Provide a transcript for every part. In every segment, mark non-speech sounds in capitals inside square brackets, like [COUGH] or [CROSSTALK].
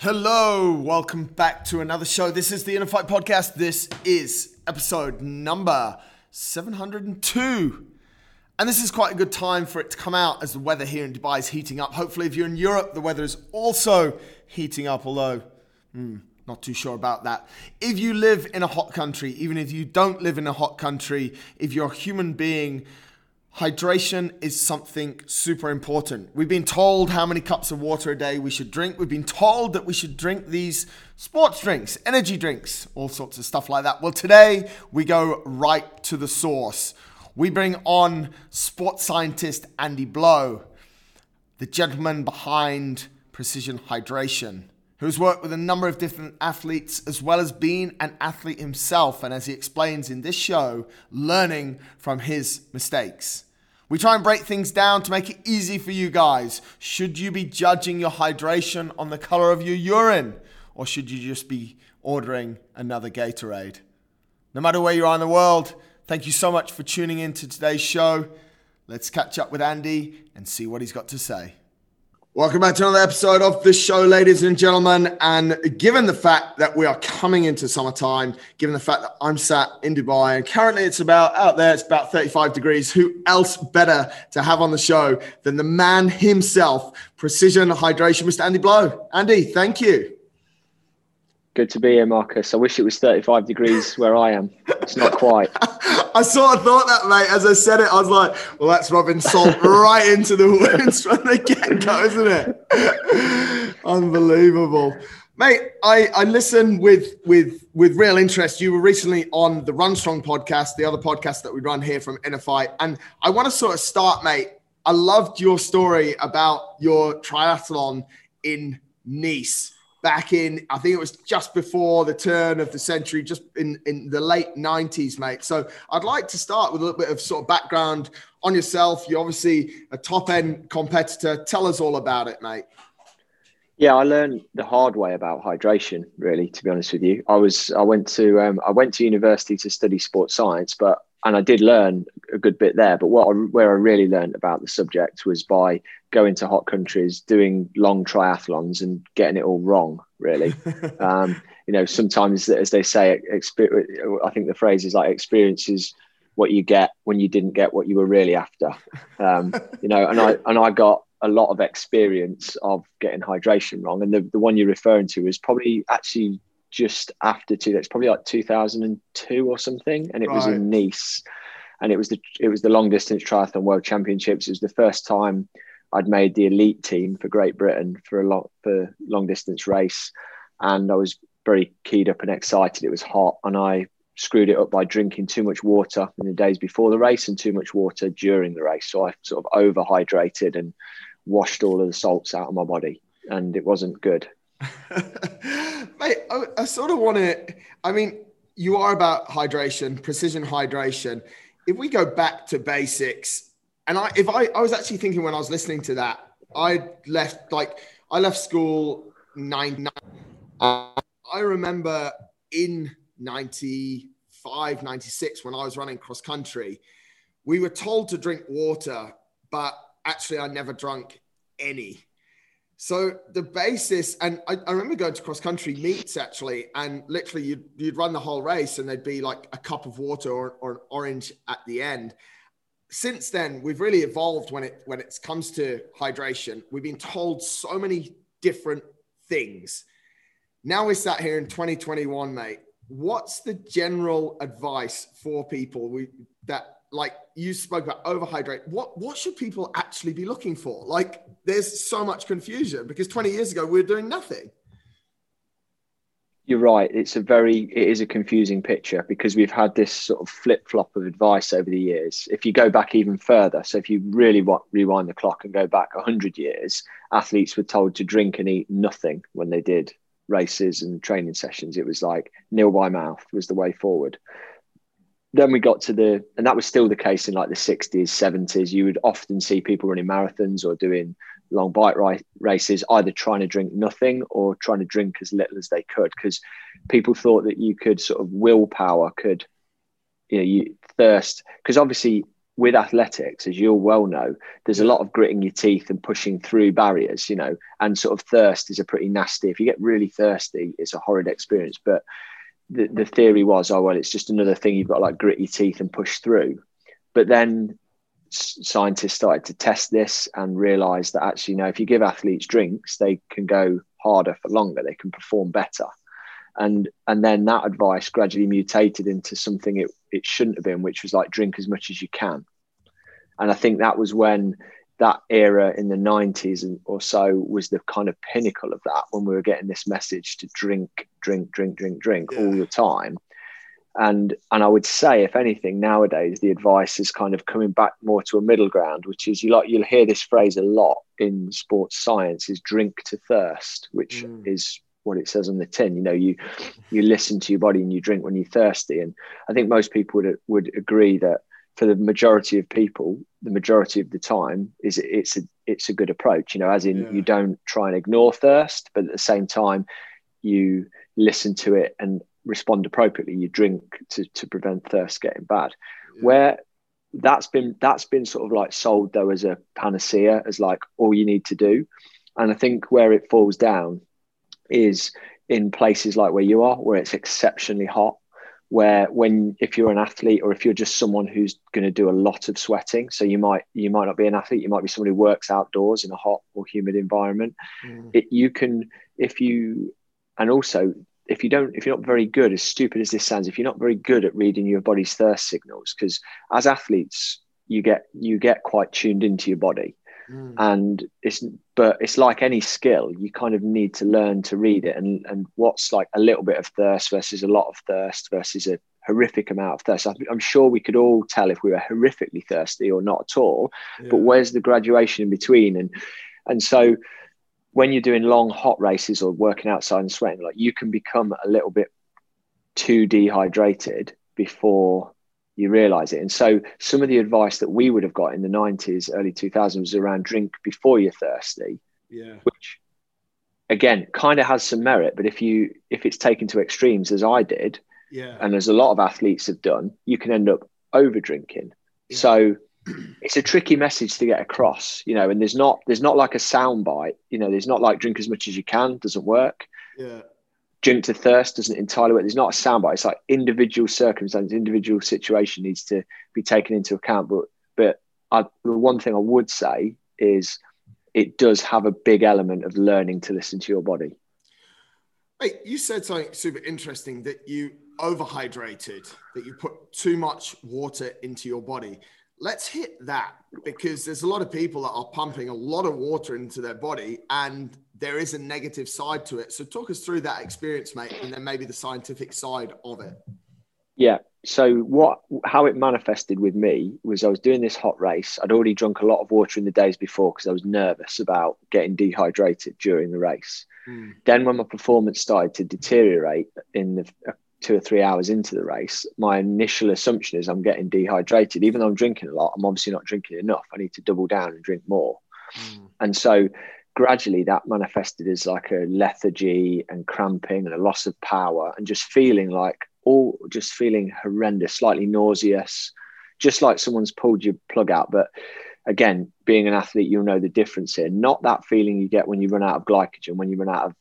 Hello, welcome back to another show. This is the Inner Fight Podcast. This is episode number 702. And this is quite a good time for it to come out as the weather here in Dubai is heating up. Hopefully, if you're in Europe, the weather is also heating up, although, hmm, not too sure about that. If you live in a hot country, even if you don't live in a hot country, if you're a human being, Hydration is something super important. We've been told how many cups of water a day we should drink. We've been told that we should drink these sports drinks, energy drinks, all sorts of stuff like that. Well, today we go right to the source. We bring on sports scientist Andy Blow, the gentleman behind Precision Hydration who's worked with a number of different athletes as well as being an athlete himself. And as he explains in this show, learning from his mistakes. We try and break things down to make it easy for you guys. Should you be judging your hydration on the color of your urine? Or should you just be ordering another Gatorade? No matter where you are in the world, thank you so much for tuning in to today's show. Let's catch up with Andy and see what he's got to say. Welcome back to another episode of the show, ladies and gentlemen. And given the fact that we are coming into summertime, given the fact that I'm sat in Dubai and currently it's about out there, it's about 35 degrees, who else better to have on the show than the man himself, Precision Hydration, Mr. Andy Blow? Andy, thank you. Good to be here, Marcus. I wish it was 35 degrees where I am. It's not quite. [LAUGHS] I sort of thought that, mate. As I said it, I was like, well, that's rubbing salt [LAUGHS] right into the wounds [LAUGHS] from the get go, isn't it? Unbelievable. Mate, I, I listen with with with real interest. You were recently on the Run Strong podcast, the other podcast that we run here from NFI. And I want to sort of start, mate. I loved your story about your triathlon in Nice back in, I think it was just before the turn of the century, just in, in the late 90s, mate. So I'd like to start with a little bit of sort of background on yourself. You're obviously a top end competitor. Tell us all about it, mate. Yeah, I learned the hard way about hydration. Really, to be honest with you, I was I went to um, I went to university to study sports science, but and I did learn a good bit there. But what I, where I really learned about the subject was by going to hot countries, doing long triathlons, and getting it all wrong. Really, [LAUGHS] um, you know, sometimes as they say, I think the phrase is like experiences what you get when you didn't get what you were really after. Um, [LAUGHS] you know, and I and I got a lot of experience of getting hydration wrong. And the, the one you're referring to is probably actually just after two. That's probably like 2002 or something, and it right. was in Nice, and it was the it was the long distance triathlon world championships. It was the first time I'd made the elite team for Great Britain for a lot for long distance race, and I was very keyed up and excited. It was hot, and I screwed it up by drinking too much water in the days before the race and too much water during the race. So I sort of overhydrated and washed all of the salts out of my body, and it wasn't good. [LAUGHS] Mate, I, I sort of want to. I mean, you are about hydration, precision hydration. If we go back to basics, and I, if I, I was actually thinking when I was listening to that, I left like I left school nine. Uh, I remember in 95, 96, when I was running cross country, we were told to drink water, but actually, I never drank any. So the basis, and I, I, remember going to cross country meets actually, and literally you'd, you'd run the whole race and there'd be like a cup of water or, or an orange at the end. Since then, we've really evolved when it when it comes to hydration. We've been told so many different things. Now we're sat here in 2021, mate. What's the general advice for people we, that like you spoke about overhydrate. What what should people actually be looking for? Like there's so much confusion because 20 years ago we were doing nothing. You're right. It's a very it is a confusing picture because we've had this sort of flip-flop of advice over the years. If you go back even further so if you really want rewind the clock and go back 100 years athletes were told to drink and eat nothing when they did races and training sessions. It was like nil by mouth was the way forward then we got to the, and that was still the case in like the 60s, 70s. You would often see people running marathons or doing long bike races, either trying to drink nothing or trying to drink as little as they could, because people thought that you could sort of willpower could, you know, you thirst, because obviously with athletics, as you'll well know, there's a lot of gritting your teeth and pushing through barriers, you know, and sort of thirst is a pretty nasty. If you get really thirsty, it's a horrid experience. But the, the theory was, oh, well, it's just another thing you've got like grit your teeth and push through. But then scientists started to test this and realized that actually, you know, if you give athletes drinks, they can go harder for longer, they can perform better. And and then that advice gradually mutated into something it, it shouldn't have been, which was like drink as much as you can. And I think that was when that era in the 90s and or so was the kind of pinnacle of that when we were getting this message to drink drink drink drink drink yeah. all the time and and I would say, if anything, nowadays the advice is kind of coming back more to a middle ground, which is you like you'll hear this phrase a lot in sports science is drink to thirst, which mm. is what it says on the tin. You know, you you listen to your body and you drink when you're thirsty. And I think most people would would agree that for the majority of people, the majority of the time is it's a it's a good approach. You know, as in yeah. you don't try and ignore thirst, but at the same time you listen to it and respond appropriately, you drink to, to prevent thirst getting bad. Yeah. Where that's been that's been sort of like sold though as a panacea, as like all you need to do. And I think where it falls down is in places like where you are, where it's exceptionally hot, where when if you're an athlete or if you're just someone who's going to do a lot of sweating so you might you might not be an athlete you might be someone who works outdoors in a hot or humid environment mm. it, you can if you and also if you don't if you're not very good as stupid as this sounds if you're not very good at reading your body's thirst signals because as athletes you get you get quite tuned into your body mm. and it's but it's like any skill you kind of need to learn to read it and and what's like a little bit of thirst versus a lot of thirst versus a horrific amount of thirst i'm sure we could all tell if we were horrifically thirsty or not at all yeah. but where's the graduation in between and and so when you're doing long hot races or working outside and sweating, like you can become a little bit too dehydrated before you realize it. And so some of the advice that we would have got in the 90s, early 2000s was around drink before you're thirsty. Yeah. Which again kind of has some merit, but if you if it's taken to extremes as I did, yeah, and as a lot of athletes have done, you can end up over drinking. Yeah. So it's a tricky message to get across, you know, and there's not there's not like a sound bite, you know, there's not like drink as much as you can doesn't work. Yeah. Drink to thirst doesn't entirely work. There's not a sound bite. It's like individual circumstance, individual situation needs to be taken into account. But but I, the one thing I would say is it does have a big element of learning to listen to your body. Hey, you said something super interesting that you overhydrated, that you put too much water into your body let's hit that because there's a lot of people that are pumping a lot of water into their body and there is a negative side to it. So talk us through that experience, mate, and then maybe the scientific side of it. Yeah. So what how it manifested with me was I was doing this hot race. I'd already drunk a lot of water in the days before because I was nervous about getting dehydrated during the race. Mm. Then when my performance started to deteriorate in the two or three hours into the race, my initial assumption is I'm getting dehydrated. Even though I'm drinking a lot, I'm obviously not drinking enough. I need to double down and drink more. Mm. And so gradually that manifested as like a lethargy and cramping and a loss of power and just feeling like all just feeling horrendous, slightly nauseous, just like someone's pulled your plug out. But again, being an athlete, you'll know the difference here. Not that feeling you get when you run out of glycogen, when you run out of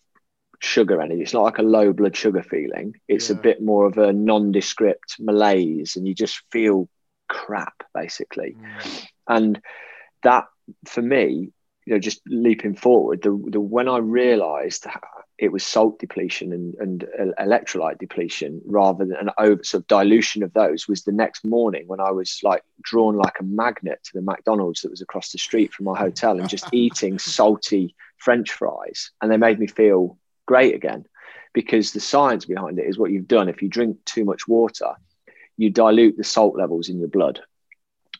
sugar energy. It's not like a low blood sugar feeling. It's yeah. a bit more of a nondescript malaise, and you just feel crap basically. Mm. And that, for me, you know, just leaping forward, the, the when I realised it was salt depletion and, and electrolyte depletion rather than an over sort of dilution of those was the next morning when I was like drawn like a magnet to the McDonald's that was across the street from my hotel and just [LAUGHS] eating salty French fries, and they made me feel great again because the science behind it is what you've done. If you drink too much water, you dilute the salt levels in your blood.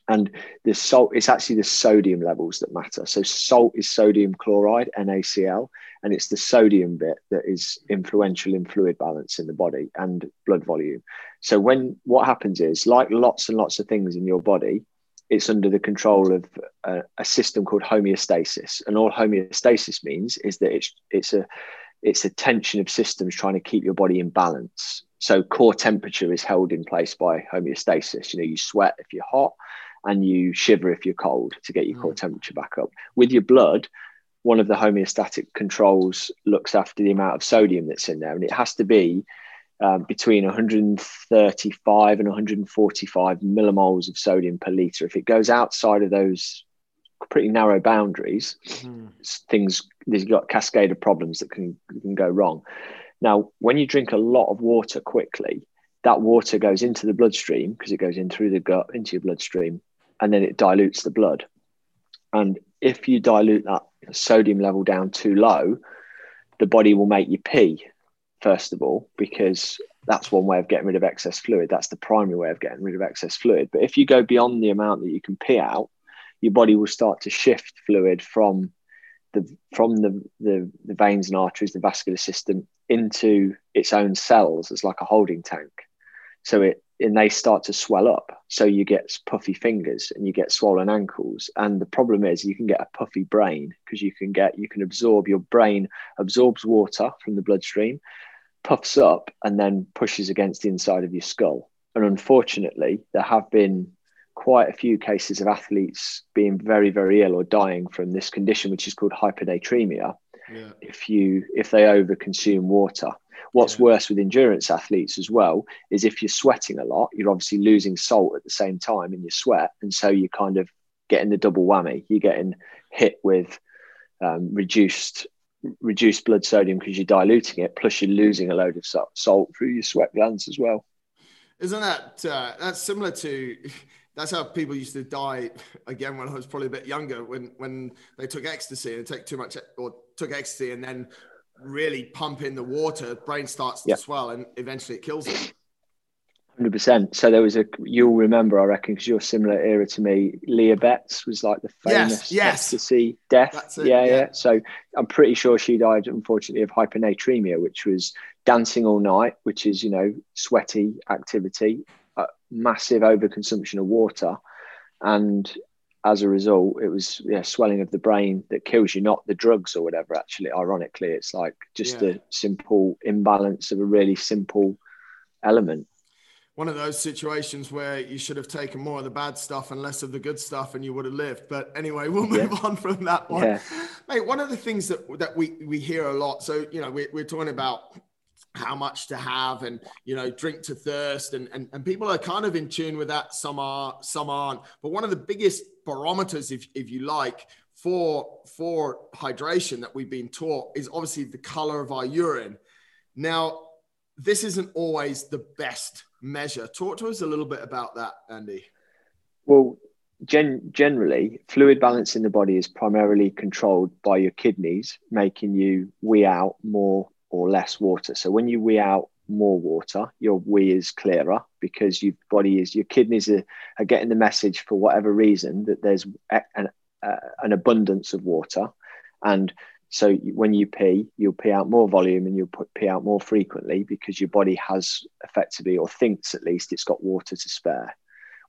And the salt, it's actually the sodium levels that matter. So, salt is sodium chloride, NaCl, and it's the sodium bit that is influential in fluid balance in the body and blood volume. So, when what happens is, like lots and lots of things in your body, it's under the control of a, a system called homeostasis. And all homeostasis means is that it's, it's a it's a tension of systems trying to keep your body in balance. So core temperature is held in place by homeostasis. You know, you sweat if you're hot, and you shiver if you're cold to get your core mm. temperature back up. With your blood, one of the homeostatic controls looks after the amount of sodium that's in there, and it has to be um, between 135 and 145 millimoles of sodium per liter. If it goes outside of those pretty narrow boundaries, mm. things there's got cascade of problems that can, can go wrong. Now, when you drink a lot of water quickly, that water goes into the bloodstream because it goes in through the gut into your bloodstream, and then it dilutes the blood. And if you dilute that sodium level down too low, the body will make you pee first of all, because that's one way of getting rid of excess fluid. That's the primary way of getting rid of excess fluid. But if you go beyond the amount that you can pee out, your body will start to shift fluid from the from the, the, the veins and arteries, the vascular system, into its own cells as like a holding tank. So it and they start to swell up. So you get puffy fingers and you get swollen ankles. And the problem is you can get a puffy brain because you can get you can absorb your brain absorbs water from the bloodstream puffs up and then pushes against the inside of your skull. And unfortunately, there have been quite a few cases of athletes being very, very ill or dying from this condition, which is called hyponatremia. Yeah. If you if they overconsume water, what's yeah. worse with endurance athletes as well is if you're sweating a lot, you're obviously losing salt at the same time in your sweat, and so you're kind of getting the double whammy. You're getting hit with um, reduced reduced blood sodium because you're diluting it, plus you're losing a load of salt through your sweat glands as well. Isn't that uh, that's similar to? [LAUGHS] That's how people used to die again when I was probably a bit younger. When when they took ecstasy and take too much or took ecstasy and then really pump in the water, brain starts to yep. swell and eventually it kills them. Hundred percent. So there was a you'll remember, I reckon, because you're similar era to me. Leah Betts was like the famous yes, yes. see death. It, yeah, yeah, yeah, So I'm pretty sure she died, unfortunately, of hyponatremia, which was dancing all night, which is you know sweaty activity, massive overconsumption of water, and as a result, it was yeah swelling of the brain that kills you, not the drugs or whatever. Actually, ironically, it's like just yeah. a simple imbalance of a really simple element one of those situations where you should have taken more of the bad stuff and less of the good stuff and you would have lived. But anyway, [LAUGHS] we'll move yeah. on from that one. Yeah. Mate, one of the things that, that we, we hear a lot, so, you know, we, we're talking about how much to have and, you know, drink to thirst and, and, and people are kind of in tune with that. Some are, some aren't. But one of the biggest barometers, if, if you like, for, for hydration that we've been taught is obviously the color of our urine. Now, this isn't always the best measure. Talk to us a little bit about that, Andy. Well, gen- generally, fluid balance in the body is primarily controlled by your kidneys, making you wee out more or less water. So when you wee out more water, your wee is clearer because your body is your kidneys are, are getting the message for whatever reason that there's an, uh, an abundance of water, and so when you pee, you'll pee out more volume and you'll pee out more frequently because your body has effectively, or thinks at least, it's got water to spare.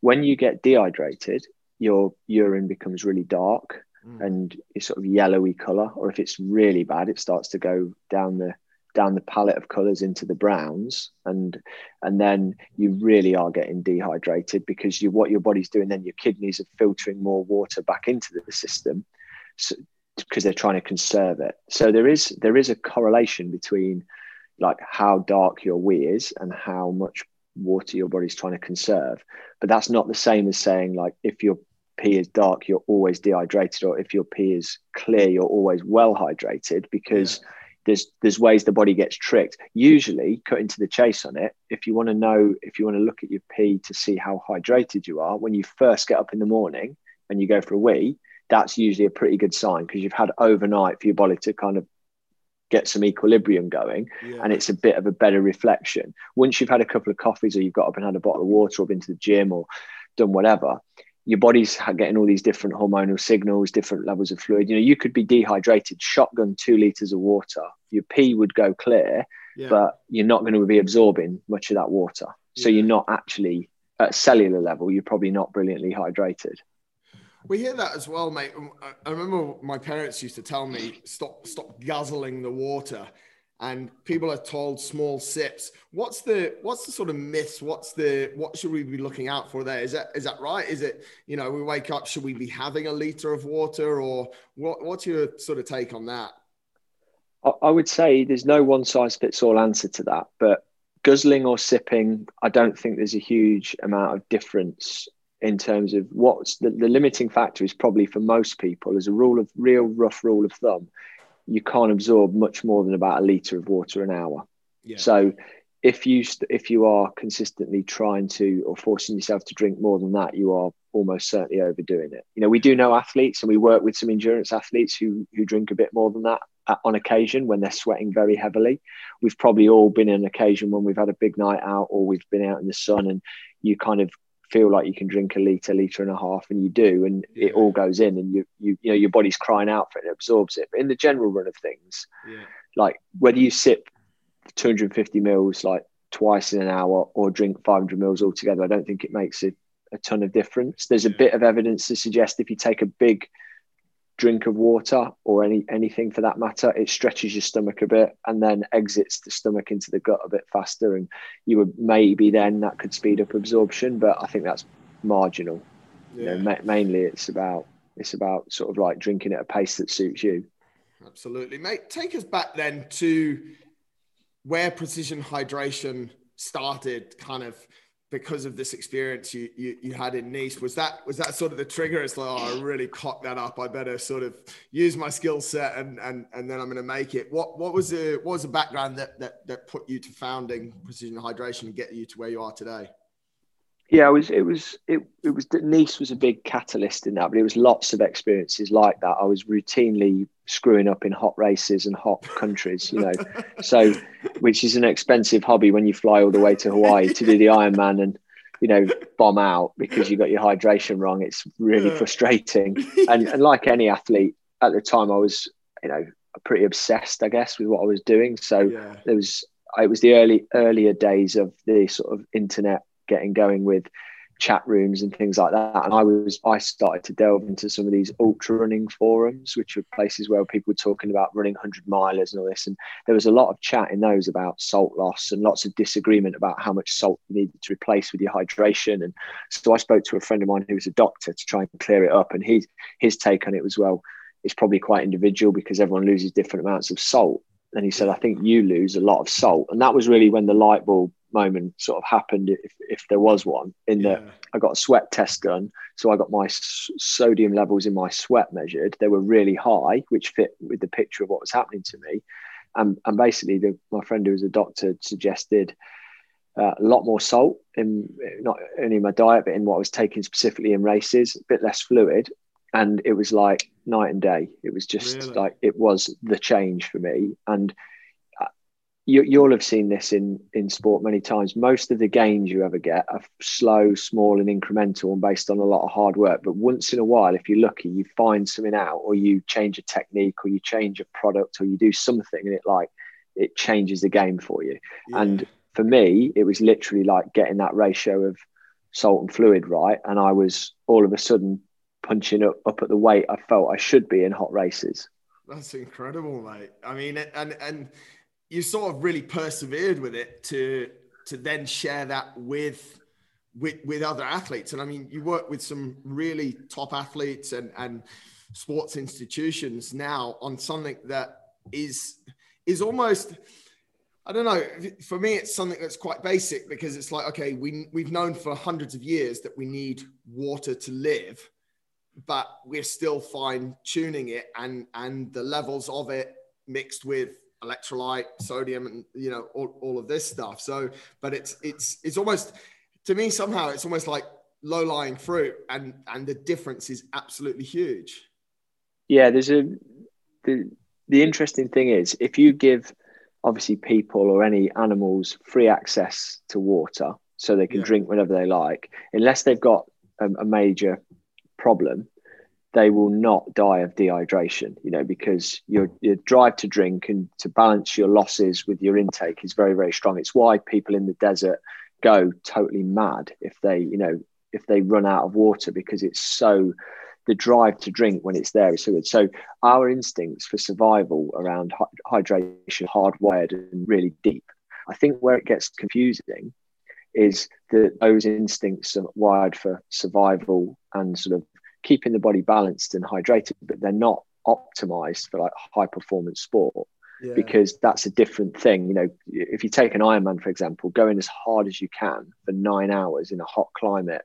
When you get dehydrated, your urine becomes really dark mm. and it's sort of yellowy color. Or if it's really bad, it starts to go down the down the palette of colors into the browns and and then you really are getting dehydrated because you what your body's doing then your kidneys are filtering more water back into the system so because they're trying to conserve it. So there is there is a correlation between like how dark your wee is and how much water your body's trying to conserve. But that's not the same as saying like if your pee is dark, you're always dehydrated, or if your pee is clear, you're always well hydrated because yeah. There's there's ways the body gets tricked. Usually, cutting to the chase on it, if you want to know, if you want to look at your pee to see how hydrated you are, when you first get up in the morning and you go for a wee, that's usually a pretty good sign because you've had overnight for your body to kind of get some equilibrium going yeah. and it's a bit of a better reflection once you've had a couple of coffees or you've got up and had a bottle of water or been to the gym or done whatever your body's getting all these different hormonal signals different levels of fluid you know you could be dehydrated shotgun two liters of water your pee would go clear yeah. but you're not going to be absorbing much of that water so yeah. you're not actually at cellular level you're probably not brilliantly hydrated we hear that as well, mate. I remember my parents used to tell me, "Stop, stop guzzling the water," and people are told small sips. What's the what's the sort of myths? What's the what should we be looking out for there? Is that is that right? Is it you know we wake up should we be having a liter of water or what? What's your sort of take on that? I would say there's no one size fits all answer to that, but guzzling or sipping, I don't think there's a huge amount of difference in terms of what's the, the limiting factor is probably for most people as a rule of real rough rule of thumb you can't absorb much more than about a liter of water an hour. Yeah. So if you if you are consistently trying to or forcing yourself to drink more than that, you are almost certainly overdoing it. You know, we do know athletes, and we work with some endurance athletes who who drink a bit more than that uh, on occasion when they're sweating very heavily. We've probably all been in an occasion when we've had a big night out or we've been out in the sun, and you kind of feel like you can drink a liter, liter and a half, and you do, and yeah. it all goes in, and you you you know your body's crying out for it, and absorbs it. But in the general run of things, yeah. like whether you sip 250 mils like twice in an hour or drink 500 mils altogether, I don't think it makes a, a ton of difference. There's a bit of evidence to suggest if you take a big drink of water or any anything for that matter, it stretches your stomach a bit and then exits the stomach into the gut a bit faster. And you would maybe then that could speed up absorption, but I think that's marginal. Yeah. You know, ma- mainly it's about it's about sort of like drinking at a pace that suits you. Absolutely, mate. Take us back then to where precision hydration started, kind of because of this experience you, you, you had in Nice, was that was that sort of the trigger? It's like, oh, I really cocked that up. I better sort of use my skill set and and and then I'm going to make it. What what was the what was the background that that that put you to founding Precision Hydration and get you to where you are today? Yeah, it was it was it it was Nice was a big catalyst in that, but it was lots of experiences like that. I was routinely screwing up in hot races and hot countries, you know. so, which is an expensive hobby when you fly all the way to Hawaii to do the [LAUGHS] Ironman and you know bomb out because you got your hydration wrong. It's really frustrating. [LAUGHS] And, and like any athlete at the time, I was you know pretty obsessed, I guess, with what I was doing. So yeah. there was it was the early earlier days of the sort of internet getting going with chat rooms and things like that. And I was I started to delve into some of these ultra running forums, which were places where people were talking about running hundred milers and all this. And there was a lot of chat in those about salt loss and lots of disagreement about how much salt you needed to replace with your hydration. And so I spoke to a friend of mine who was a doctor to try and clear it up. And his his take on it was well, it's probably quite individual because everyone loses different amounts of salt. And he said, I think you lose a lot of salt. And that was really when the light bulb moment sort of happened if, if there was one in yeah. that I got a sweat test done. So I got my s- sodium levels in my sweat measured. They were really high which fit with the picture of what was happening to me. And, and basically the, my friend who was a doctor suggested uh, a lot more salt in not only in my diet but in what I was taking specifically in races a bit less fluid. And it was like night and day. It was just really? like it was the change for me. And you, you'll have seen this in in sport many times. Most of the gains you ever get are slow, small, and incremental, and based on a lot of hard work. But once in a while, if you're lucky, you find something out, or you change a technique, or you change a product, or you do something, and it like it changes the game for you. Yeah. And for me, it was literally like getting that ratio of salt and fluid right, and I was all of a sudden punching up up at the weight I felt I should be in hot races. That's incredible, mate. I mean, and and you sort of really persevered with it to to then share that with with with other athletes. And I mean, you work with some really top athletes and and sports institutions now on something that is is almost I don't know. For me, it's something that's quite basic because it's like, okay, we we've known for hundreds of years that we need water to live, but we're still fine tuning it and and the levels of it mixed with electrolyte, sodium, and you know all, all of this stuff. So, but it's it's it's almost to me somehow it's almost like low lying fruit, and and the difference is absolutely huge. Yeah, there's a the the interesting thing is if you give obviously people or any animals free access to water so they can yeah. drink whenever they like unless they've got a, a major problem they will not die of dehydration, you know, because your, your drive to drink and to balance your losses with your intake is very, very strong. It's why people in the desert go totally mad if they, you know, if they run out of water because it's so the drive to drink when it's there is so good. So our instincts for survival around hydration hardwired and really deep. I think where it gets confusing is that those instincts are wired for survival and sort of keeping the body balanced and hydrated, but they're not optimized for like high performance sport. Yeah. Because that's a different thing. You know, if you take an Ironman, for example, going as hard as you can for nine hours in a hot climate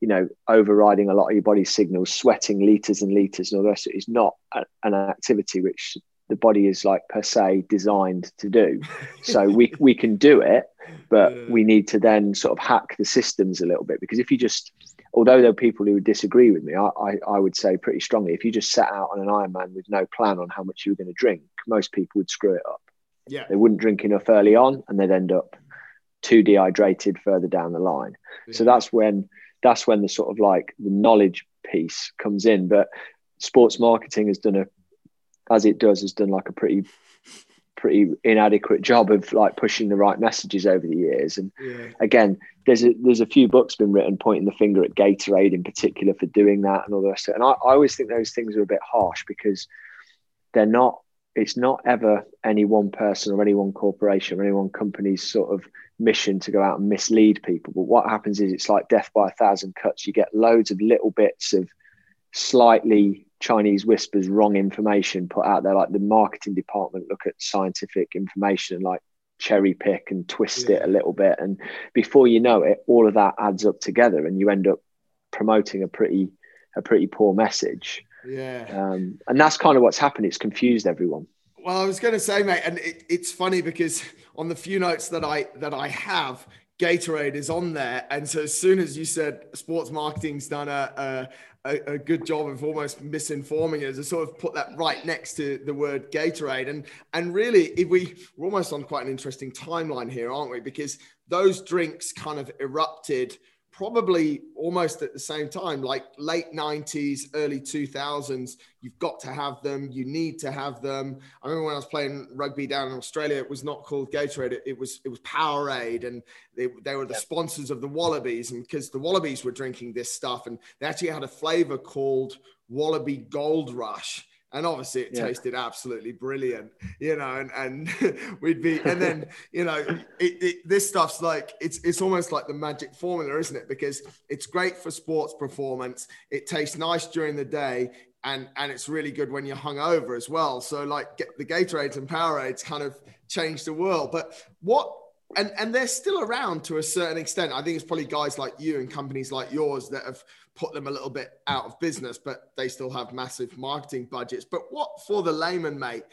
you know, overriding a lot of your body signals, sweating liters and liters and all the rest is not a, an activity which the body is like per se designed to do. [LAUGHS] So we we can do it, but yeah. we need to then sort of hack the systems a little bit because if you just although there are people who would disagree with me, I, I, I would say pretty strongly if you just set out on an Ironman with no plan on how much you were going to drink, most people would screw it up. Yeah. They wouldn't drink enough early on and they'd end up too dehydrated further down the line. Yeah. So that's when that's when the sort of like the knowledge piece comes in. But sports marketing has done a, as it does, has done like a pretty, pretty inadequate job of like pushing the right messages over the years. And yeah. again, there's a there's a few books been written pointing the finger at Gatorade in particular for doing that and all the rest of it. And I, I always think those things are a bit harsh because they're not. It's not ever any one person or any one corporation or any one company's sort of mission to go out and mislead people. But what happens is it's like death by a thousand cuts. You get loads of little bits of slightly Chinese whispers, wrong information put out there. Like the marketing department look at scientific information and like cherry pick and twist yeah. it a little bit. And before you know it, all of that adds up together and you end up promoting a pretty a pretty poor message. Yeah. Um, and that's kind of what's happened. It's confused everyone. Well, I was going to say, mate, and it, it's funny because on the few notes that I that I have, Gatorade is on there, and so as soon as you said sports marketing's done a, a, a good job of almost misinforming us, I sort of put that right next to the word Gatorade, and and really, if we we're almost on quite an interesting timeline here, aren't we? Because those drinks kind of erupted probably almost at the same time, like late 90s, early 2000s. You've got to have them. You need to have them. I remember when I was playing rugby down in Australia, it was not called Gatorade. It, it was it was Powerade, and they, they were the sponsors of the Wallabies. And because the Wallabies were drinking this stuff, and they actually had a flavor called Wallaby Gold Rush and obviously it yeah. tasted absolutely brilliant you know and and [LAUGHS] we'd be and then you know it, it, this stuff's like it's it's almost like the magic formula isn't it? Because it's great for sports performance it tastes nice during the day and and it's really good when you're hungover as well. So like get the gatorades and powerades kind of change the world. But what and and they're still around to a certain extent. I think it's probably guys like you and companies like yours that have put them a little bit out of business, but they still have massive marketing budgets. But what for the layman, mate?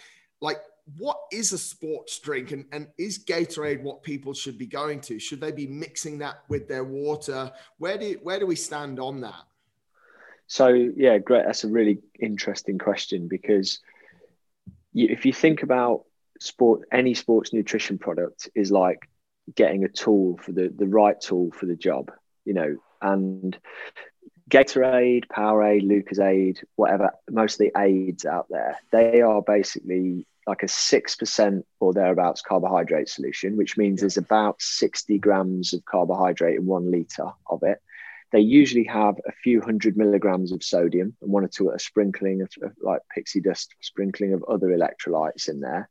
Like, what is a sports drink and, and is Gatorade what people should be going to? Should they be mixing that with their water? Where do where do we stand on that? So yeah, great. That's a really interesting question because you, if you think about sport, any sports nutrition product is like getting a tool for the the right tool for the job, you know. And Gatorade, Powerade, Lucozade, whatever, most of the aids out there, they are basically like a 6% or thereabouts carbohydrate solution, which means there's about 60 grams of carbohydrate in one liter of it. They usually have a few hundred milligrams of sodium and one or two, a sprinkling of, of like pixie dust, sprinkling of other electrolytes in there,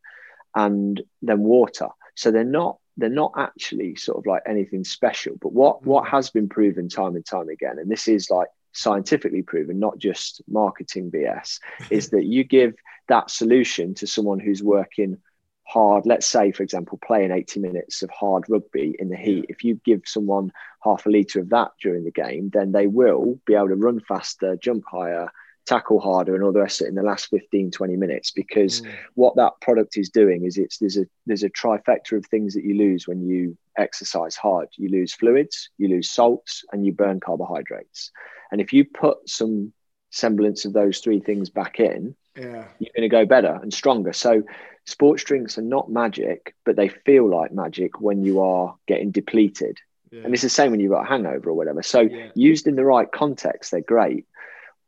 and then water. So they're not they're not actually sort of like anything special. But what mm. what has been proven time and time again, and this is like scientifically proven, not just marketing BS, [LAUGHS] is that you give that solution to someone who's working hard. Let's say, for example, playing 80 minutes of hard rugby in the heat. If you give someone half a litre of that during the game, then they will be able to run faster, jump higher, tackle harder and all the rest of it in the last 15 20 minutes because mm. what that product is doing is it's there's a there's a trifecta of things that you lose when you exercise hard you lose fluids you lose salts and you burn carbohydrates and if you put some semblance of those three things back in yeah. you're going to go better and stronger so sports drinks are not magic but they feel like magic when you are getting depleted yeah. and it's the same when you've got a hangover or whatever so yeah. used in the right context they're great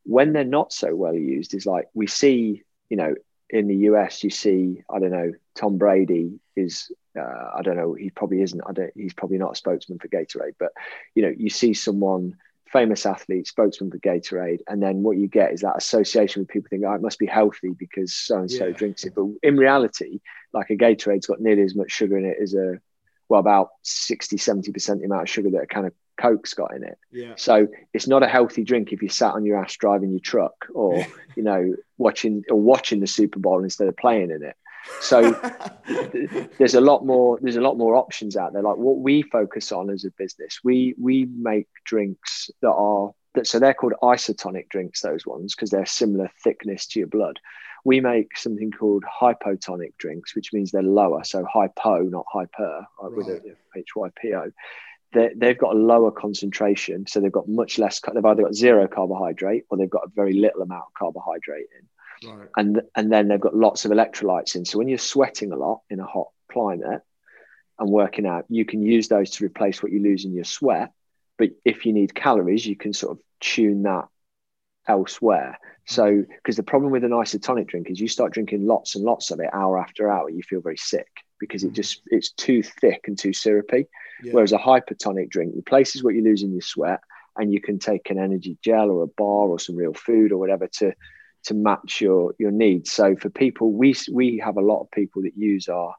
when they're not so well used is like we see you know in the US you see I don't know Tom Brady is uh, I don't know he probably isn't I don't he's probably not a spokesman for Gatorade but you know you see someone famous athlete, spokesman for Gatorade, and then what you get is that association with people think, oh, it must be healthy because so and so drinks it. But in reality, like a Gatorade's got nearly as much sugar in it as a well, about 60, 70% the amount of sugar that a can of Coke's got in it. Yeah. So it's not a healthy drink if you sat on your ass driving your truck or, you know, watching or watching the Super Bowl instead of playing in it. So [LAUGHS] there's a lot more there's a lot more options out there. Like what we focus on as a business, we we make drinks that are that so they're called isotonic drinks, those ones, because they're similar thickness to your blood. We make something called hypotonic drinks, which means they're lower. So hypo, not hyper, right. with a H Y P O. They've got a lower concentration, so they've got much less. They've either got zero carbohydrate or they've got a very little amount of carbohydrate in Right. And and then they've got lots of electrolytes in. So when you're sweating a lot in a hot climate and working out, you can use those to replace what you lose in your sweat. But if you need calories, you can sort of tune that elsewhere. So because the problem with an isotonic drink is you start drinking lots and lots of it hour after hour, you feel very sick because it mm-hmm. just it's too thick and too syrupy. Yeah. Whereas a hypotonic drink replaces what you lose in your sweat and you can take an energy gel or a bar or some real food or whatever to to match your your needs. So for people, we we have a lot of people that use our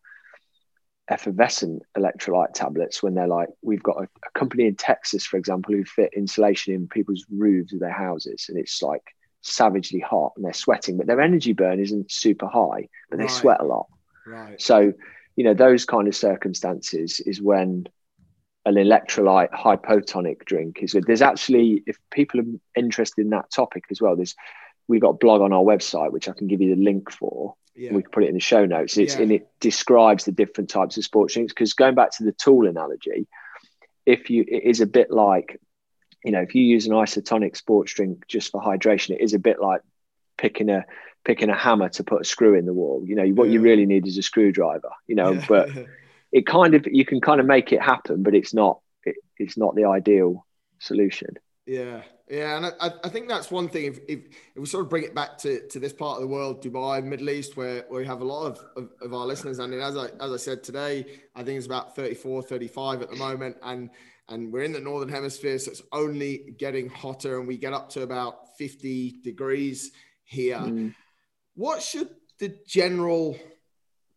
effervescent electrolyte tablets when they're like, we've got a, a company in Texas, for example, who fit insulation in people's roofs of their houses, and it's like savagely hot and they're sweating, but their energy burn isn't super high, but they right. sweat a lot. Right. So, you know, those kind of circumstances is when an electrolyte hypotonic drink is. There's actually, if people are interested in that topic as well, there's we've got a blog on our website which I can give you the link for. Yeah. We can put it in the show notes. It's yeah. and it describes the different types of sports drinks. Because going back to the tool analogy, if you it is a bit like, you know, if you use an isotonic sports drink just for hydration, it is a bit like picking a picking a hammer to put a screw in the wall. You know, what yeah. you really need is a screwdriver. You know, but [LAUGHS] it kind of you can kind of make it happen, but it's not it, it's not the ideal solution. Yeah, yeah, and I, I think that's one thing. If, if, if, we sort of bring it back to, to this part of the world, Dubai, Middle East, where, where we have a lot of, of, of our listeners, and as I as I said today, I think it's about 34, 35 at the moment, and and we're in the northern hemisphere, so it's only getting hotter, and we get up to about 50 degrees here. Mm. What should the general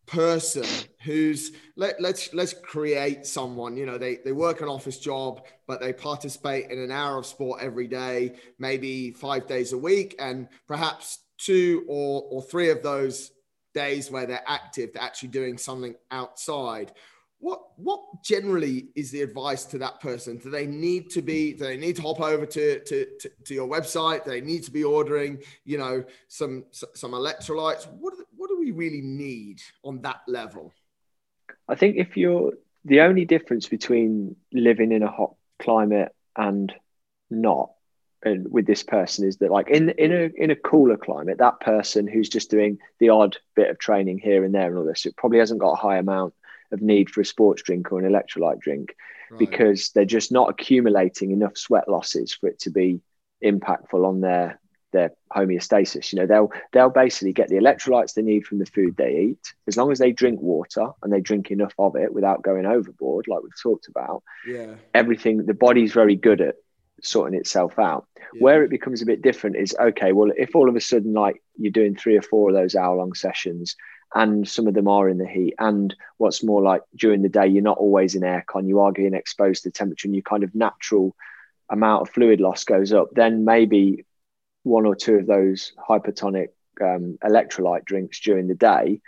person who's let, let's let's create someone. You know they they work an office job but they participate in an hour of sport every day maybe five days a week and perhaps two or or three of those days where they're active they're actually doing something outside what what generally is the advice to that person? Do they need to be do they need to hop over to to, to, to your website? Do they need to be ordering you know some some electrolytes? What what do we really need on that level? I think if you're the only difference between living in a hot climate and not and with this person is that like in in a in a cooler climate that person who's just doing the odd bit of training here and there and all this it probably hasn't got a high amount of need for a sports drink or an electrolyte drink right. because they're just not accumulating enough sweat losses for it to be impactful on their their homeostasis. You know, they'll they'll basically get the electrolytes they need from the food they eat as long as they drink water and they drink enough of it without going overboard, like we've talked about. Yeah, everything the body's very good at sorting itself out. Yeah. Where it becomes a bit different is okay. Well, if all of a sudden like you're doing three or four of those hour long sessions and some of them are in the heat. And what's more like during the day, you're not always in aircon, you are getting exposed to temperature, and your kind of natural amount of fluid loss goes up. Then maybe one or two of those hypotonic um, electrolyte drinks during the day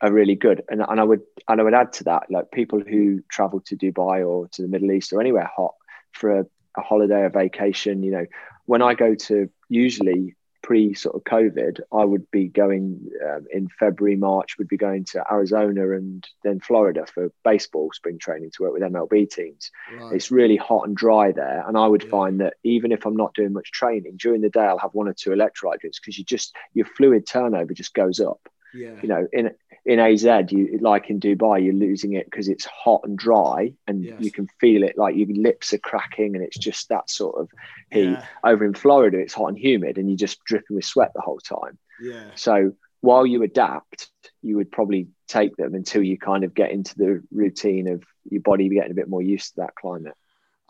are really good. And, and I would and I would add to that, like people who travel to Dubai or to the Middle East or anywhere hot for a, a holiday or vacation, you know, when I go to usually pre sort of COVID, I would be going um, in February, March, would be going to Arizona and then Florida for baseball spring training to work with MLB teams. Right. It's really hot and dry there. And I would yeah. find that even if I'm not doing much training during the day, I'll have one or two electrolyte drinks because you just, your fluid turnover just goes up. Yeah. You know, in in AZ, you like in Dubai, you're losing it because it's hot and dry, and yes. you can feel it like your lips are cracking, and it's just that sort of heat. Yeah. Over in Florida, it's hot and humid, and you're just dripping with sweat the whole time. Yeah. So while you adapt, you would probably take them until you kind of get into the routine of your body getting a bit more used to that climate.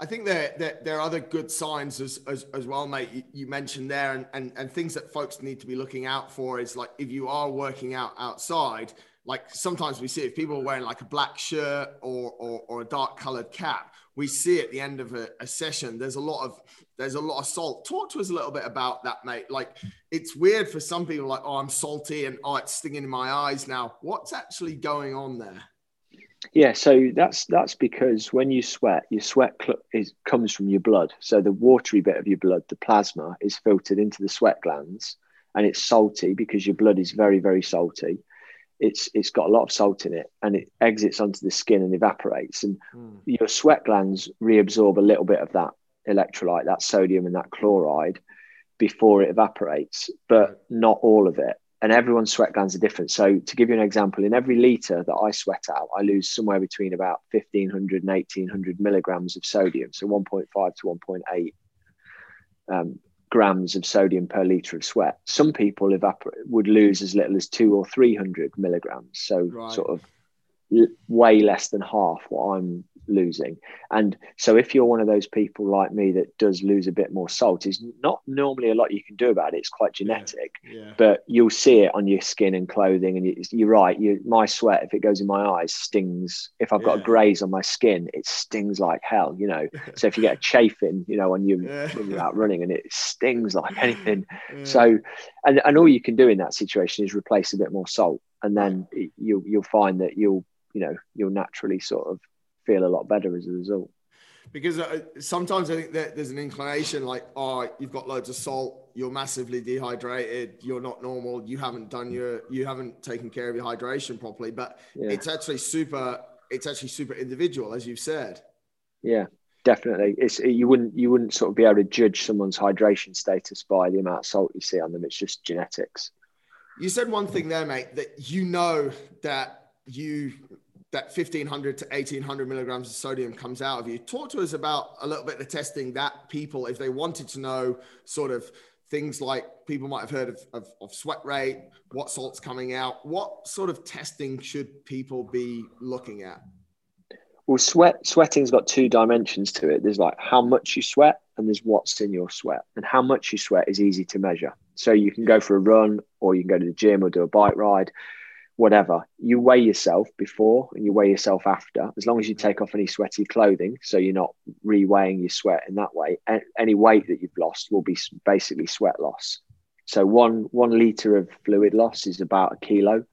I think there, there, there are other good signs as, as, as well, mate. You, mentioned there, and, and, and things that folks need to be looking out for is like if you are working out outside, like sometimes we see if people are wearing like a black shirt or, or, or a dark colored cap, we see at the end of a, a, session, there's a lot of there's a lot of salt. Talk to us a little bit about that, mate. Like it's weird for some people, like, oh, I'm salty and oh, it's stinging in my eyes now. What's actually going on there? Yeah, so that's that's because when you sweat, your sweat cl- is comes from your blood. So the watery bit of your blood, the plasma, is filtered into the sweat glands, and it's salty because your blood is very very salty. It's it's got a lot of salt in it, and it exits onto the skin and evaporates. And mm. your sweat glands reabsorb a little bit of that electrolyte, that sodium and that chloride, before it evaporates, but not all of it and everyone's sweat glands are different. So to give you an example, in every liter that I sweat out, I lose somewhere between about 1500 and 1800 milligrams of sodium. So 1.5 to 1.8 um, grams of sodium per liter of sweat. Some people evaporate would lose as little as two or 300 milligrams. So right. sort of way less than half what I'm losing. And so if you're one of those people like me that does lose a bit more salt, is not normally a lot you can do about it. It's quite genetic, yeah, yeah. but you'll see it on your skin and clothing. And you, are right. You, my sweat, if it goes in my eyes, stings. If I've got yeah. a graze on my skin, it stings like hell. You know. [LAUGHS] so if you get a chafing, you know, when you when you're out running, and it stings like [LAUGHS] anything. So, and and all you can do in that situation is replace a bit more salt, and then you'll you'll find that you'll you know you'll naturally sort of feel a lot better as a result. Because uh, sometimes I think that there's an inclination like, oh, you've got loads of salt, you're massively dehydrated, you're not normal, you haven't done your, you haven't taken care of your hydration properly. But yeah. it's actually super, it's actually super individual, as you've said. Yeah, definitely. It's you wouldn't you wouldn't sort of be able to judge someone's hydration status by the amount of salt you see on them. It's just genetics. You said one thing there, mate, that you know that you that 1500 to 1800 milligrams of sodium comes out of you. Talk to us about a little bit of testing that people, if they wanted to know sort of things like people might have heard of, of, of, sweat rate, what salt's coming out, what sort of testing should people be looking at? Well, sweat sweating's got two dimensions to it. There's like how much you sweat and there's what's in your sweat. And how much you sweat is easy to measure. So you can go for a run or you can go to the gym or do a bike ride whatever. You weigh yourself before and you weigh yourself after, as long as you mm. take off any sweaty clothing. So you're not re-weighing your sweat in that way. Any weight that you've lost will be basically sweat loss. So one one liter of fluid loss is about a kilo,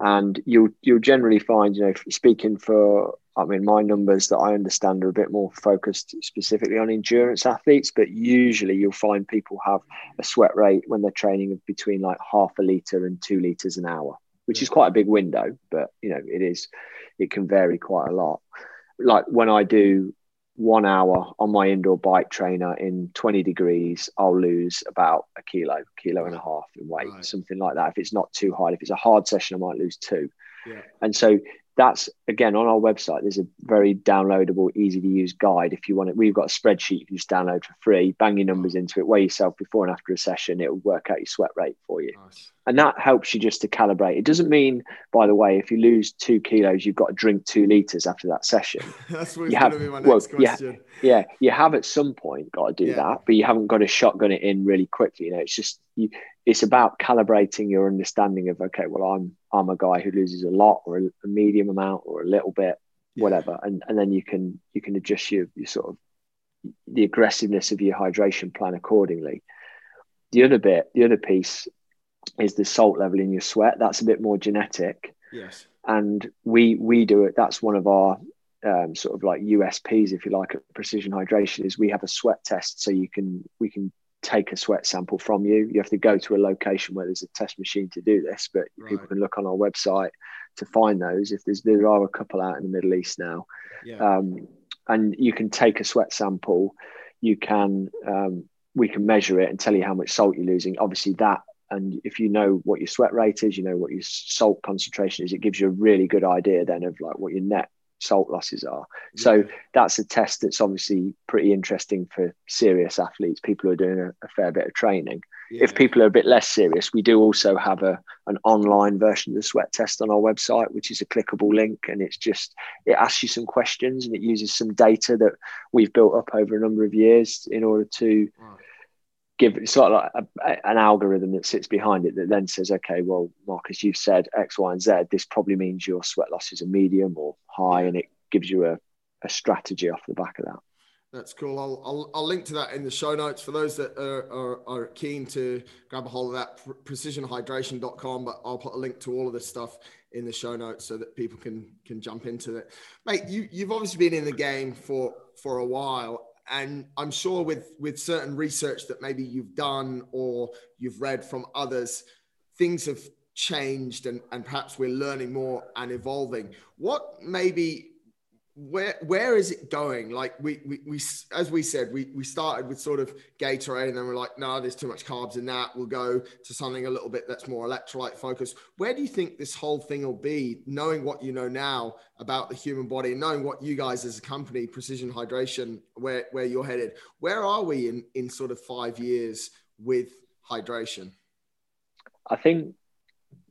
and you'll you'll generally find, you know, speaking for I mean, my numbers that I understand are a bit more focused specifically on endurance athletes, but usually you'll find people have a sweat rate when they're training of between like half a liter and two liters an hour which is quite a big window, but you know, it is, it can vary quite a lot. Like when I do one hour on my indoor bike trainer in 20 degrees, I'll lose about a kilo, kilo and a half in weight, right. something like that. If it's not too hard, if it's a hard session, I might lose two. Yeah. And so that's again on our website. There's a very downloadable, easy to use guide. If you want it, we've got a spreadsheet you can just download for free. Bang your numbers into it, weigh yourself before and after a session. It will work out your sweat rate for you, nice. and that helps you just to calibrate. It doesn't mean, by the way, if you lose two kilos, you've got to drink two liters after that session. [LAUGHS] That's you have, be my next well, question. Yeah, yeah, you have at some point got to do yeah. that, but you haven't got to shotgun it in really quickly. You know, it's just you it's about calibrating your understanding of okay well i'm i'm a guy who loses a lot or a, a medium amount or a little bit whatever. Yeah. and and then you can you can adjust your, your sort of the aggressiveness of your hydration plan accordingly. The other bit the other piece is the salt level in your sweat. That's a bit more genetic. Yes. And we we do it. That's one of our um, sort of like USPs, if you like, at precision hydration is we have a sweat test, so you can we can take a sweat sample from you. You have to go to a location where there's a test machine to do this, but right. people can look on our website to find those. If there's there are a couple out in the Middle East now, yeah. um, and you can take a sweat sample. You can um, we can measure it and tell you how much salt you're losing. Obviously, that and if you know what your sweat rate is, you know what your salt concentration is. It gives you a really good idea then of like what your net salt losses are. Yeah. So that's a test that's obviously pretty interesting for serious athletes, people who are doing a, a fair bit of training. Yeah. If people are a bit less serious, we do also have a an online version of the sweat test on our website, which is a clickable link, and it's just it asks you some questions and it uses some data that we've built up over a number of years in order to. Wow give it's sort of like a, an algorithm that sits behind it that then says, okay, well, Marcus, you've said X, Y, and Z. This probably means your sweat loss is a medium or high, and it gives you a, a strategy off the back of that. That's cool. I'll, I'll, I'll, link to that in the show notes for those that are, are, are keen to grab a hold of that precisionhydration.com. But I'll put a link to all of this stuff in the show notes so that people can can jump into it. Mate, you, you've obviously been in the game for for a while and I'm sure with with certain research that maybe you've done or you've read from others, things have changed and, and perhaps we're learning more and evolving. What maybe where where is it going? Like we we, we as we said, we we started with sort of Gatorade, and then we're like, no, there's too much carbs in that. We'll go to something a little bit that's more electrolyte focused. Where do you think this whole thing will be? Knowing what you know now about the human body, and knowing what you guys as a company, Precision Hydration, where where you're headed. Where are we in in sort of five years with hydration? I think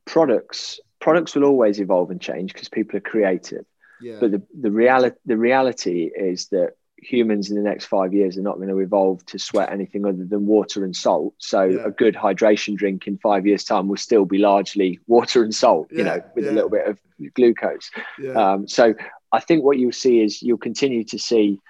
products products will always evolve and change because people are creative yeah. But the, the reality the reality is that humans in the next five years are not going to evolve to sweat anything other than water and salt. So yeah. a good hydration drink in five years' time will still be largely water and salt, yeah. you know, with yeah. a little bit of glucose. Um, so I think what you'll see is you'll continue to see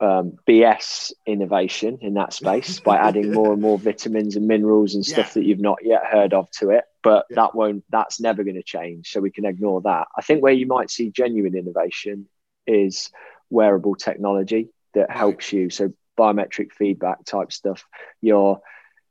um, BS innovation in that space by [LAUGHS] adding more and more vitamins and minerals and stuff that you've not yet heard of to it but yeah. that won't that's never going to change so we can ignore that. I think where you might see genuine innovation is wearable technology that helps you. So biometric feedback type stuff you're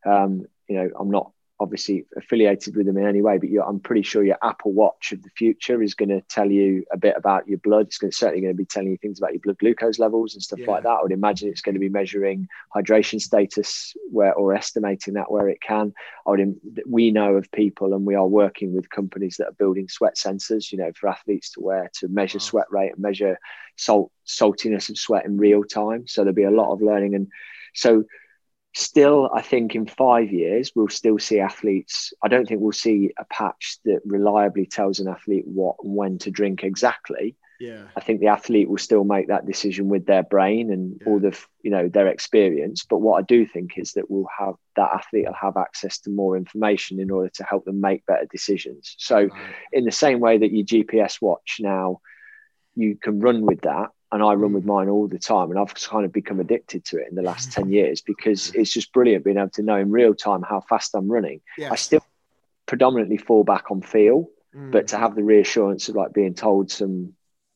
um, you know i'm not obviously affiliated with them in any way, but I'm pretty sure your Apple Watch of the future is going to tell you a bit about your blood. It's going to, certainly going to be telling you things about your blood glucose levels and stuff yeah. like that. I would imagine it's going to be measuring hydration status where or estimating that where it can. I would. We know of people, and we are working with companies that are building sweat sensors. You know, for athletes to wear to measure wow. sweat rate and measure salt saltiness of sweat in real time. So there'll be a lot of learning and so still, I think in five years, we'll still see athletes. I don't think we'll see a patch that reliably tells an athlete what and when to drink exactly. Yeah. I think the athlete will still make that decision with their brain and yeah. all the, you know, their experience. But what I do think is that we'll have that athlete will have access to more information in order to help them make better decisions. So, right. in the same way that your GPS watch now, you can run with that and I run with mm. mine all the time. And I've kind of become addicted to it in the last 10 years because it's just brilliant being able to know in real time how fast I'm running. Yeah. I still predominantly fall back on feel, mm. but to have the reassurance of like being told some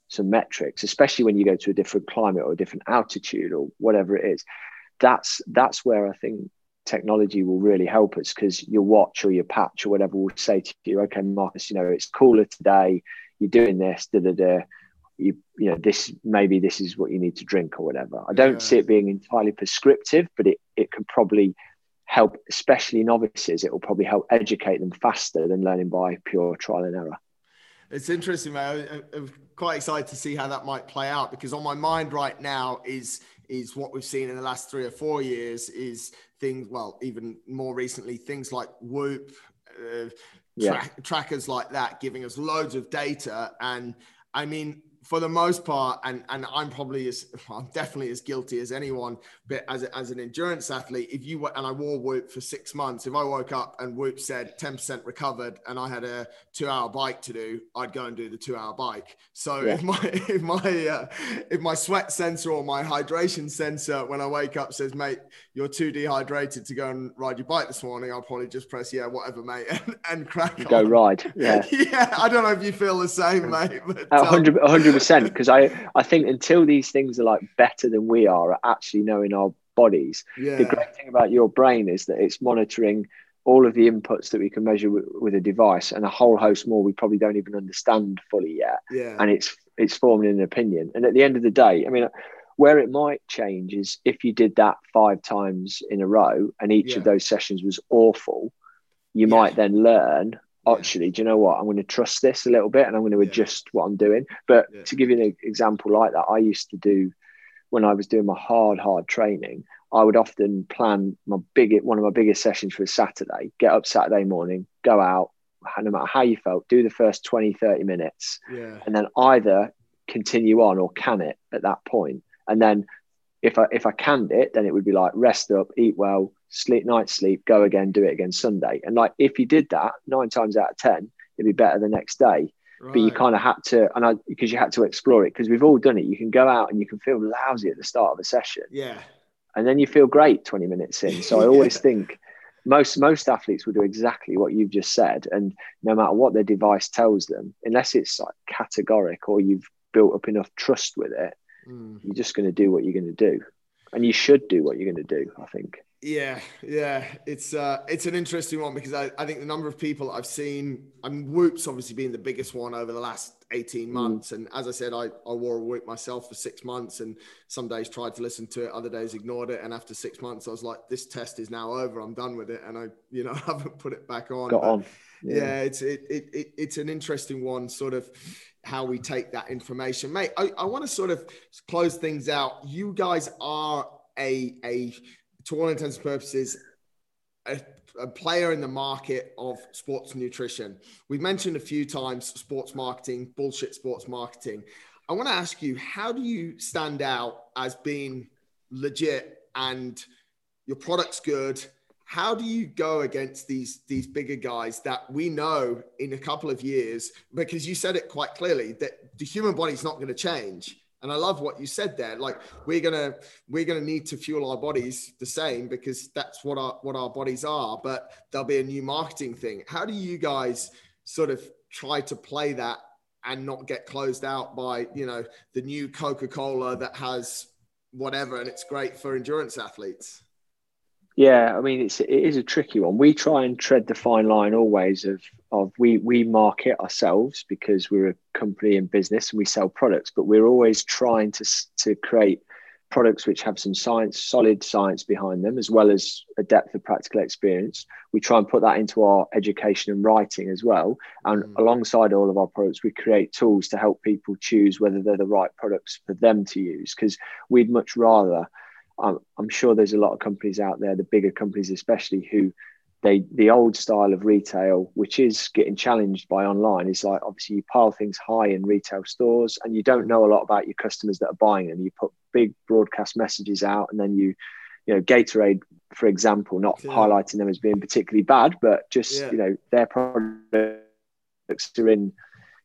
some metrics, especially when you go to a different climate or a different altitude or whatever it is, that's that's where I think technology will really help us because your watch or your patch or whatever will say to you, okay, Marcus, you know, it's cooler today, you're doing this, da da da you you know this maybe this is what you need to drink or whatever i don't yeah. see it being entirely prescriptive but it, it could probably help especially novices it will probably help educate them faster than learning by pure trial and error it's interesting man i'm quite excited to see how that might play out because on my mind right now is is what we've seen in the last three or four years is things well even more recently things like whoop uh, yeah. trackers like that giving us loads of data and i mean for the most part, and and I'm probably as [LAUGHS] I'm definitely as guilty as anyone. But as a, as an endurance athlete, if you and I wore Whoop for six months, if I woke up and Whoop said 10% recovered, and I had a two hour bike to do, I'd go and do the two hour bike. So yeah. if my [LAUGHS] if my uh, if my sweat sensor or my hydration sensor when I wake up says, "Mate, you're too dehydrated to go and ride your bike this morning," I'll probably just press yeah, whatever, mate, [LAUGHS] and, and crack. Go ride. Yeah. yeah. I don't know if you feel the same, mate. But, 100 100 percent because I I think until these things are like better than we are at actually knowing our bodies, yeah. the great thing about your brain is that it's monitoring all of the inputs that we can measure with, with, a device and a whole host more we probably don't even understand fully yet. Yeah. And it's it's forming an opinion. And at the end of the day, I mean, where it might change is if you did that five times in a row and each yeah. of those sessions was awful, you yeah. might then learn actually, do you know what? I'm going to trust this a little bit and I'm going to adjust what I'm doing. But to give you an example like that, I used to do when I was doing my hard, hard training, I would often plan my big one of my biggest sessions for a Saturday, get up Saturday morning, go out, no matter how you felt, do the first 20, 30 minutes, yeah. and then either continue on or can it at that point. And then if I if I canned it, then it would be like rest up, eat well, sleep night sleep, go again, do it again Sunday. And like if you did that nine times out of ten, it'd be better the next day. Right. But you kind of had to, and I because you had to explore it because we've all done it. You can go out and you can feel lousy at the start of a session. Yeah. And then you feel great 20 minutes in. So I [LAUGHS] always yeah. think most most athletes will do exactly what you've just said. And no matter what their device tells them, unless it's like categoric or you've built up enough trust with it, mm. you're just going to do what you're going to do. And you should do what you're going to do, I think. Yeah, yeah, it's uh, it's an interesting one because I, I think the number of people I've seen, I mean, Whoop's obviously been the biggest one over the last 18 mm. months. Mm. And as I said, I, I wore a Whoop myself for six months and some days tried to listen to it, other days ignored it. And after six months, I was like, this test is now over. I'm done with it. And I, you know, [LAUGHS] haven't put it back on. Got on. Yeah. yeah, it's it, it, it it's an interesting one, sort of how we take that information. Mate, I, I want to sort of close things out. You guys are a a to all intents and purposes, a, a, player in the market of sports nutrition. We've mentioned a few times sports marketing, bullshit sports marketing. I want to ask you, how do you stand out as being legit and your product's good? How do you go against these these bigger guys that we know in a couple of years? Because you said it quite clearly that the human body's not going to change and I love what you said there. Like we're gonna we're gonna need to fuel our bodies the same because that's what our what our bodies are. But there'll be a new marketing thing. How do you guys sort of try to play that and not get closed out by you know the new Coca Cola that has whatever and it's great for endurance athletes? Yeah, I mean it's it is a tricky one. We try and tread the fine line always of of we we market ourselves because we're a company in business and we sell products, but we're always trying to to create products which have some science, solid science behind them, as well as a depth of practical experience. We try and put that into our education and writing as well. And mm. alongside all of our products, we create tools to help people choose whether they're the right products for them to use. Because we'd much rather I'm, I'm sure there's a lot of companies out there, the bigger companies especially, who they the old style of retail, which is getting challenged by online, is like obviously you pile things high in retail stores and you don't know a lot about your customers that are buying them. You put big broadcast messages out and then you, you know, Gatorade, for example, not yeah. highlighting them as being particularly bad, but just yeah. you know, their products are in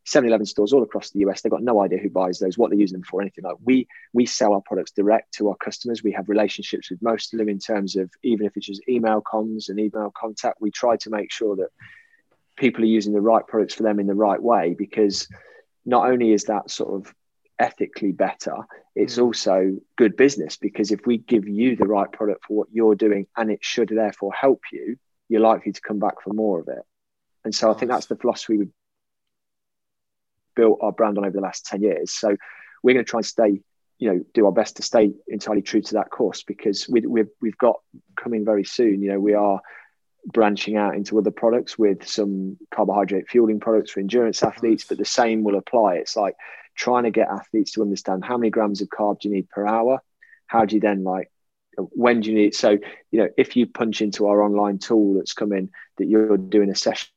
7-Eleven stores all across the US. They've got no idea who buys those, what they're using them for, anything like. We we sell our products direct to our customers. We have relationships with most of them in terms of even if it's just email comms and email contact. We try to make sure that people are using the right products for them in the right way because not only is that sort of ethically better, it's mm. also good business because if we give you the right product for what you're doing and it should therefore help you, you're likely to come back for more of it. And so nice. I think that's the philosophy we built our brand on over the last 10 years. So we're going to try and stay, you know, do our best to stay entirely true to that course because we, we've, we've got coming very soon, you know, we are branching out into other products with some carbohydrate fueling products for endurance athletes, but the same will apply. It's like trying to get athletes to understand how many grams of carb do you need per hour? How do you then like when do you need so you know if you punch into our online tool that's coming that you're doing a session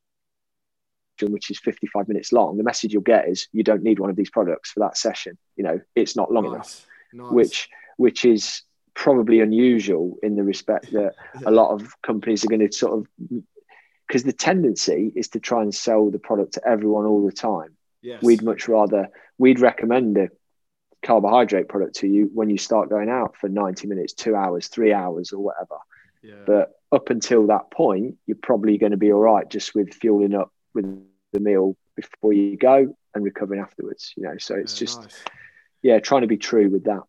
which is 55 minutes long, the message you'll get is you don't need one of these products for that session. You know, it's not long nice. enough, nice. which which is probably unusual in the respect that a lot of companies are going to sort of because the tendency is to try and sell the product to everyone all the time. Yes. We'd much rather we'd recommend a carbohydrate product to you when you start going out for 90 minutes, two hours, three hours, or whatever. Yeah. But up until that point, you're probably going to be all right just with fueling up with the meal before you go and recovering afterwards. You know, so it's yeah, just nice. yeah, trying to be true with that.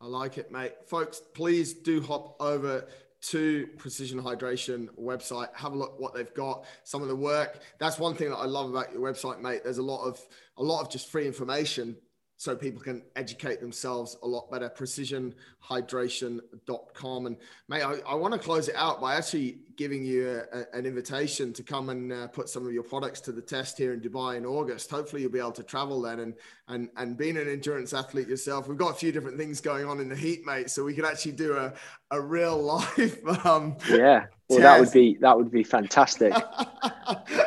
I like it, mate. Folks, please do hop over to Precision Hydration website. Have a look what they've got. Some of the work. That's one thing that I love about your website, mate. There's a lot of a lot of just free information so people can educate themselves a lot better. Precisionhydration.com. And mate, I, I want to close it out by actually giving you a, an invitation to come and uh, put some of your products to the test here in Dubai in August. Hopefully, you'll be able to travel then. And and and being an endurance athlete yourself, we've got a few different things going on in the heat, mate. So we could actually do a, a real [LAUGHS] life. Um, yeah. Well, test. that would be that would be fantastic. [LAUGHS]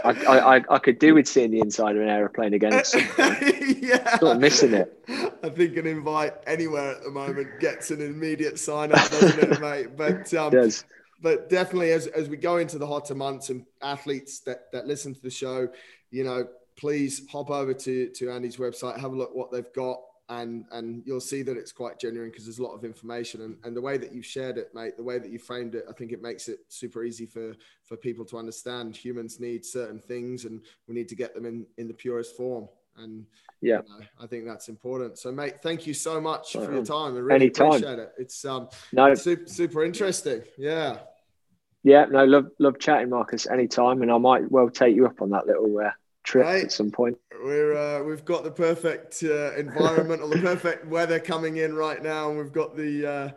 I, I, I could do with seeing the inside of an aeroplane again. [LAUGHS] yeah, not missing it. I think an invite anywhere at the moment gets an immediate sign up, doesn't it, [LAUGHS] mate? But um, does. But definitely, as, as we go into the hotter months and athletes that, that listen to the show, you know, please hop over to to Andy's website, have a look what they've got and and you'll see that it's quite genuine because there's a lot of information. And, and the way that you've shared it mate the way that you framed it i think it makes it super easy for for people to understand. Humans need certain things and we need to get them in in the purest form. And yeah. you know, i think that's important. So mate thank you so much for your time. I really Anytime. appreciate it. It's um no. super, super interesting. Yeah. Yeah no love love chatting marcus anytime. And i might well take you up on that little uh, trip right. at some point we're uh, we've got the perfect uh, environment or the perfect weather coming in right now, and we've got the. Uh,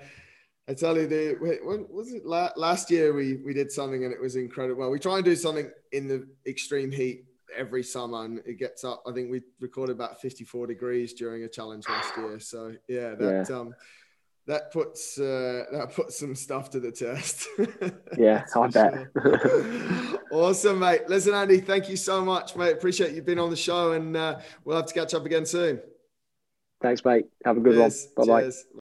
I tell you, the wait, when was it last year? We we did something and it was incredible. Well, we try and do something in the extreme heat every summer, and it gets up. I think we recorded about fifty four degrees during a challenge last year. So yeah, that yeah. um that puts uh, that puts some stuff to the test. [LAUGHS] yeah, I bet. Sure. awesome, mate. Listen, Andy, thank you so much, mate. Appreciate you being on the show, and uh, we'll have to catch up again soon. Thanks, mate. Have a good Cheers. one. Bye bye.